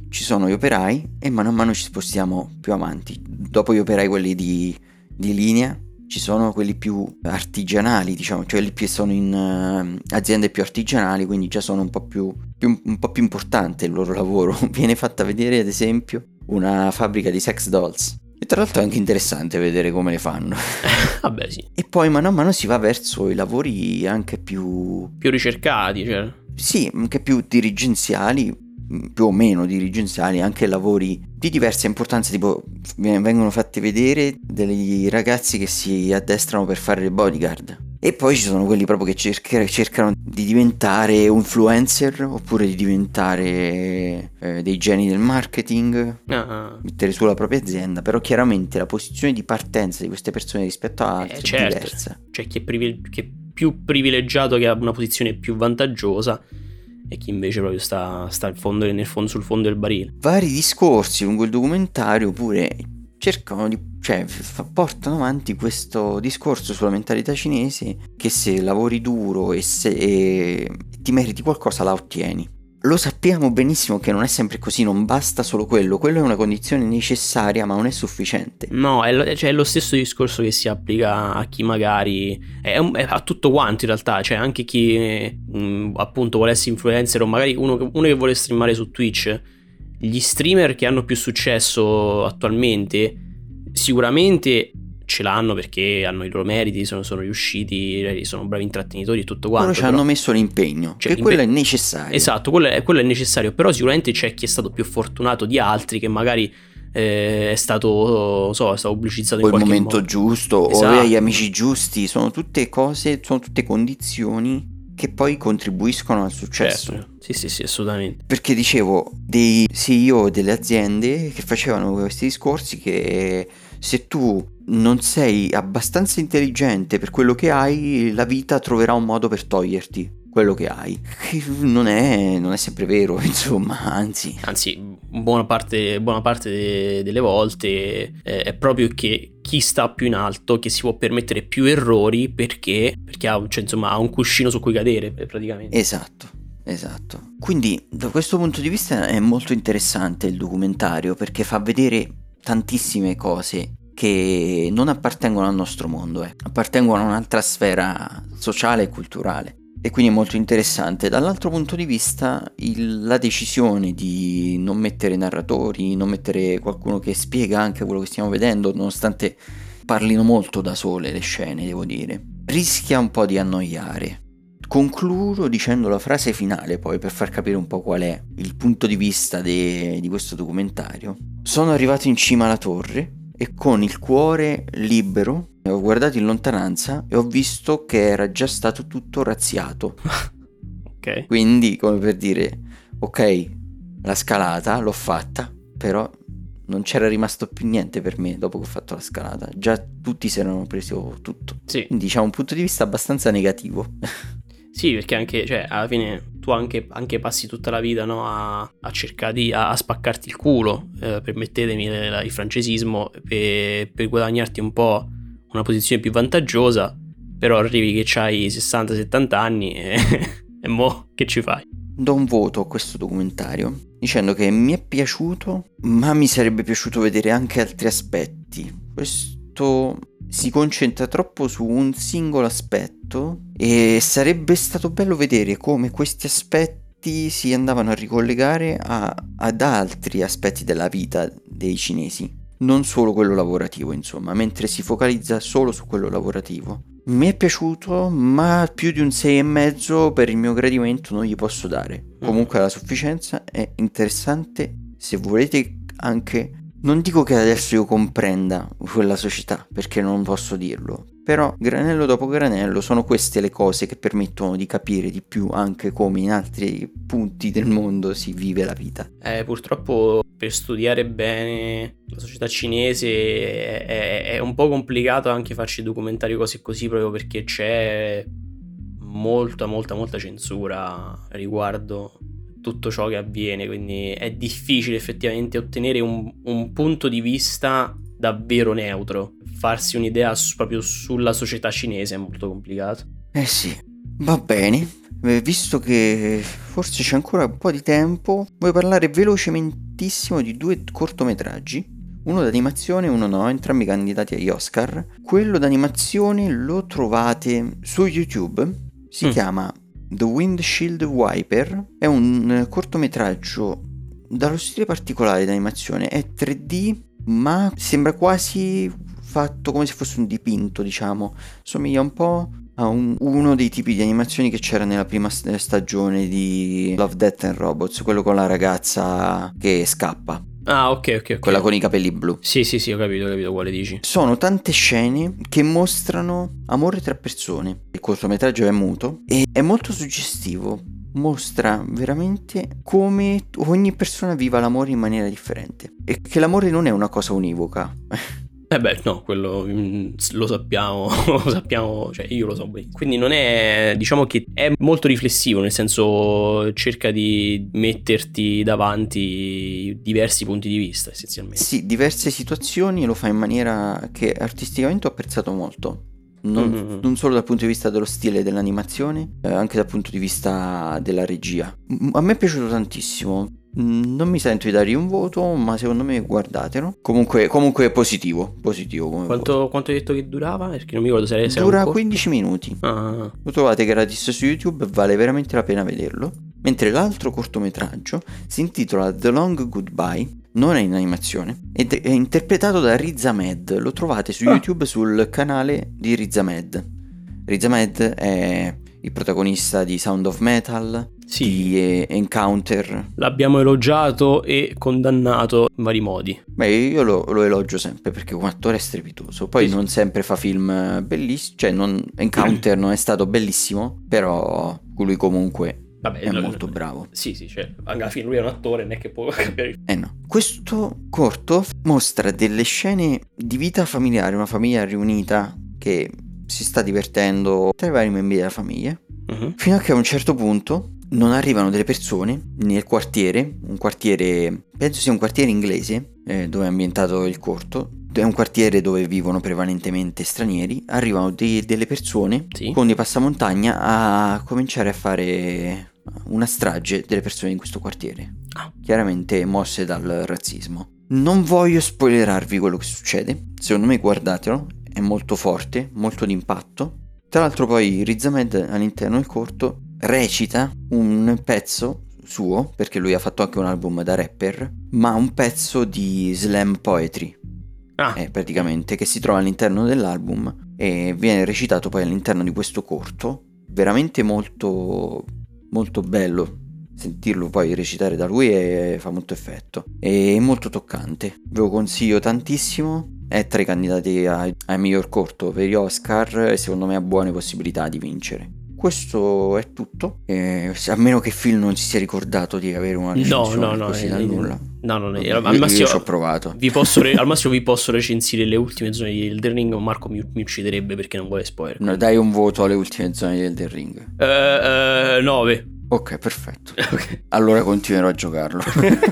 ci sono gli operai e mano a mano ci spostiamo più avanti. Dopo gli operai quelli di, di linea, ci sono quelli più artigianali, diciamo, cioè quelli che sono in eh, aziende più artigianali, quindi già sono un po' più, più- un po' più importante il loro lavoro. Viene fatta vedere, ad esempio, una fabbrica di sex dolls. E tra l'altro è anche interessante vedere come le fanno. Vabbè, sì. E poi mano a mano si va verso i lavori anche più, Più ricercati, cioè. sì, anche più dirigenziali, più o meno dirigenziali, anche lavori di diversa importanza, tipo vengono fatti vedere degli ragazzi che si addestrano per fare le bodyguard. E poi ci sono quelli proprio che cerca- cercano di diventare influencer oppure di diventare eh, dei geni del marketing, Ah, mettere su la propria azienda, però chiaramente la posizione di partenza di queste persone rispetto a altre Eh, è certo. diversa. C'è chi è, privile- chi è più privilegiato, che ha una posizione più vantaggiosa, e chi invece proprio sta, sta fondo- nel fondo- sul fondo del barile. vari discorsi lungo il documentario pure cercano di cioè portano avanti questo discorso sulla mentalità cinese che se lavori duro e se e ti meriti qualcosa la ottieni lo sappiamo benissimo che non è sempre così non basta solo quello quello è una condizione necessaria ma non è sufficiente No, è lo, cioè, è lo stesso discorso che si applica a chi magari. È, è a tutto quanto in realtà. Cioè, anche chi mh, appunto vuole essere influencer o magari uno, uno che vuole streamare su Twitch. Gli streamer che hanno più successo attualmente sicuramente ce l'hanno perché hanno i loro meriti, sono, sono riusciti, sono bravi intrattenitori e tutto quanto. loro ci però- hanno messo l'impegno Cioè, che quello è necessario Esatto, quello è, quello è necessario, però sicuramente c'è chi è stato più fortunato di altri che magari eh, è stato, so, è stato pubblicizzato o in qualche momento modo. giusto o Esatto. avere gli amici giusti sono tutte cose sono tutte condizioni che poi contribuiscono al successo Certo, sì, sì, sì, assolutamente. Perché dicevo, dei CEO delle aziende che facevano questi discorsi che se tu non sei abbastanza intelligente per quello che hai, la vita troverà un modo per toglierti quello che hai. Che non è, non è sempre vero, insomma, anzi. Anzi, buona parte, buona parte de- delle volte eh, è proprio che chi sta più in alto, che si può permettere più errori perché, perché ha, cioè, insomma, ha un cuscino su cui cadere praticamente. Esatto. Esatto. Quindi da questo punto di vista è molto interessante il documentario perché fa vedere tantissime cose che non appartengono al nostro mondo, eh. appartengono a un'altra sfera sociale e culturale. E quindi è molto interessante. Dall'altro punto di vista, il, la decisione di non mettere narratori, non mettere qualcuno che spiega anche quello che stiamo vedendo, nonostante parlino molto da sole le scene, devo dire, rischia un po' di annoiare. Concludo dicendo la frase finale poi per far capire un po' qual è il punto di vista de- di questo documentario. Sono arrivato in cima alla torre e con il cuore libero ho guardato in lontananza e ho visto che era già stato tutto razziato. ok. Quindi come per dire, ok, la scalata l'ho fatta, però non c'era rimasto più niente per me dopo che ho fatto la scalata. Già tutti si erano presi tutto. Sì. Quindi diciamo un punto di vista abbastanza negativo. Sì, perché anche, cioè, alla fine tu anche, anche passi tutta la vita no, a, a, cercare di a, a spaccarti il culo, eh, permettetemi il, il francesismo, per, per, guadagnarti un po' una posizione più vantaggiosa, però arrivi che hai 60-70 anni e, e mo che ci fai? Do un voto a questo documentario dicendo che mi è piaciuto, ma mi sarebbe piaciuto vedere anche altri aspetti. Questo si concentra troppo su un singolo aspetto e sarebbe stato bello vedere come questi aspetti si andavano a ricollegare a, ad altri aspetti della vita dei cinesi, non solo quello lavorativo, insomma, mentre si focalizza solo su quello lavorativo. Mi è piaciuto, ma più di un 6,5 per il mio gradimento non gli posso dare. Comunque la sufficienza è interessante se volete anche non dico che adesso io comprenda quella società, perché non posso dirlo, però granello dopo granello sono queste le cose che permettono di capire di più anche come in altri punti del mondo si vive la vita. Eh, purtroppo per studiare bene la società cinese è, è un po' complicato anche farci documentari cose così proprio perché c'è molta molta molta censura riguardo tutto ciò che avviene, quindi è difficile effettivamente ottenere un, un punto di vista davvero neutro. Farsi un'idea su, proprio sulla società cinese è molto complicato. Eh sì, va bene. Eh, visto che forse c'è ancora un po' di tempo, vuoi parlare velocementissimo di due cortometraggi? Uno d'animazione e uno no, entrambi candidati agli Oscar. Quello d'animazione lo trovate su YouTube. Si mm. chiama The Windshield Wiper è un eh, cortometraggio dallo stile particolare d'animazione, è 3D ma sembra quasi fatto come se fosse un dipinto, diciamo, somiglia un po' a un, uno dei tipi di animazioni che c'era nella prima stagione di Love, Death and Robots, quello con la ragazza che scappa. Ah, ok, ok, ok. Quella con i capelli blu. Sì, sì, sì, ho capito, ho capito quale dici. Sono tante scene che mostrano amore tra persone. Il cortometraggio è muto e è molto suggestivo. Mostra veramente come ogni persona viva l'amore in maniera differente. E che l'amore non è una cosa univoca. Eh beh, no, quello mm, lo sappiamo, lo sappiamo, cioè io lo so. Quindi non è, diciamo che è molto riflessivo, nel senso cerca di metterti davanti diversi punti di vista, essenzialmente. Sì, diverse situazioni lo fa in maniera che artisticamente ho apprezzato molto. Non, mm-hmm. non, solo dal punto di vista dello stile dell'animazione, eh, anche dal punto di vista della regia. A me è piaciuto tantissimo. Mm, non mi sento di dargli un voto, ma secondo me guardatelo. Comunque, comunque è positivo. positivo quanto, quanto, hai detto che durava? Perché non mi ricordo se era Dura 15 minuti. Ah. Lo trovate gratis su YouTube, vale veramente la pena vederlo. Mentre l'altro cortometraggio si intitola The Long Goodbye, non è in animazione, ed è interpretato da Riz Ahmed. Lo trovate su ah. YouTube sul canale di Riz Ahmed. Riz Ahmed è il protagonista di Sound of Metal, sì. di Encounter. L'abbiamo elogiato e condannato in vari modi. Beh, io lo, lo elogio sempre perché come attore è strepitoso. Poi sì. non sempre fa film bellissimi, cioè non, Encounter non è stato bellissimo, però lui comunque Vabbè, è molto bravo. Sì, sì, cioè, anche alla fine lui è un attore, non è che può cambiare. Eh no. Questo corto mostra delle scene di vita familiare, una famiglia riunita che si sta divertendo tra i vari membri della famiglia. Uh-huh. Fino a che a un certo punto non arrivano delle persone nel quartiere, un quartiere, penso sia un quartiere inglese, eh, dove è ambientato il corto, è un quartiere dove vivono prevalentemente stranieri, arrivano dei, delle persone Sì. con dei passamontagna a cominciare a fare una strage delle persone in questo quartiere, Ah. chiaramente mosse dal razzismo. Non voglio spoilerarvi quello che succede, secondo me guardatelo, è molto forte, molto d'impatto. Tra l'altro poi Riz Ahmed all'interno del corto recita un pezzo suo, perché lui ha fatto anche un album da rapper, ma un pezzo di slam poetry, Ah, eh, praticamente, che si trova all'interno dell'album e viene recitato poi all'interno di questo corto, veramente molto, molto bello. Sentirlo poi recitare da lui è- fa molto effetto. È molto toccante. Ve lo consiglio tantissimo. È tra i candidati ai, ai miglior corto per gli Oscar e secondo me ha buone possibilità di vincere. Questo è tutto. Eh, a meno che Phil non si sia ricordato di avere una no, recensione no, no. così eh, dal nulla. No, non è. Vabbè, Al io- io massimo, ci ho provato. vi posso re- al massimo vi posso recensire le ultime zone di Elden Ring. ma Marco mi, mi ucciderebbe perché non vuole spoiler. No, dai un voto alle ultime zone del The Ring. Eh, eh, 9. Ok, perfetto. Ok. Allora continuerò a giocarlo.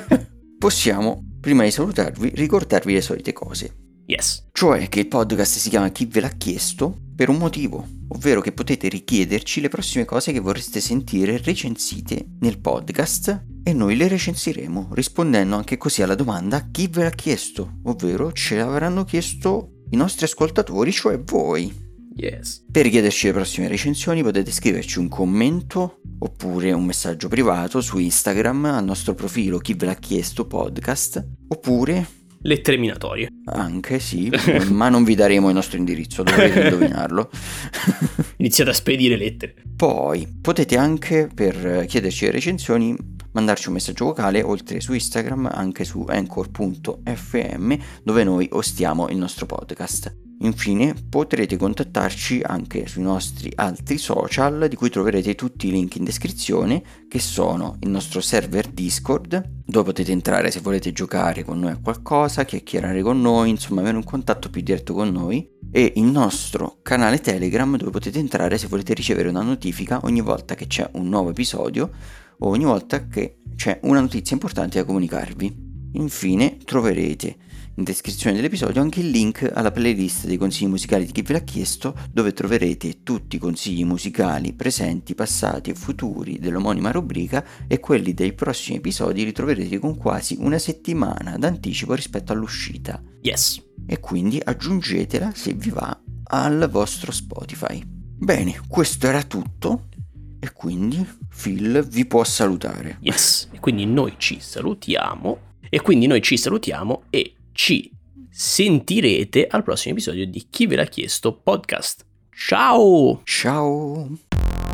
Possiamo, prima di salutarvi, ricordarvi le solite cose. Yes. Cioè che il podcast si chiama Chi ve l'ha chiesto per un motivo, ovvero che potete richiederci le prossime cose che vorreste sentire recensite nel podcast e noi le recensiremo, rispondendo anche così alla domanda chi ve l'ha chiesto, ovvero ce l'avranno chiesto i nostri ascoltatori, cioè voi. Yes. Per richiederci le prossime recensioni potete scriverci un commento oppure un messaggio privato su Instagram al nostro profilo Chi ve l'ha chiesto podcast oppure Lettere minatorie. anche sì, ma non vi daremo il nostro indirizzo, dovrete indovinarlo. Iniziate a spedire lettere. Poi potete anche per chiederci recensioni mandarci un messaggio vocale oltre su Instagram anche su anchor.fm dove noi ostiamo il nostro podcast. Infine potrete contattarci anche sui nostri altri social di cui troverete tutti i link in descrizione che sono il nostro server Discord dove potete entrare se volete giocare con noi a qualcosa, chiacchierare con noi, insomma avere un contatto più diretto con noi e il nostro canale Telegram dove potete entrare se volete ricevere una notifica ogni volta che c'è un nuovo episodio o ogni volta che c'è una notizia importante da comunicarvi. Infine troverete descrizione dell'episodio anche il link alla playlist dei consigli musicali di chi ve l'ha chiesto dove troverete tutti i consigli musicali presenti, passati e futuri dell'omonima rubrica e quelli dei prossimi episodi li troverete con quasi una settimana d'anticipo rispetto all'uscita Yes. e quindi aggiungetela se vi va al vostro Spotify. Bene, questo era tutto e quindi Phil vi può salutare. Yes. E quindi noi ci salutiamo. E quindi noi ci salutiamo e ci sentirete al prossimo episodio di Chi ve l'ha chiesto podcast. Ciao! Ciao!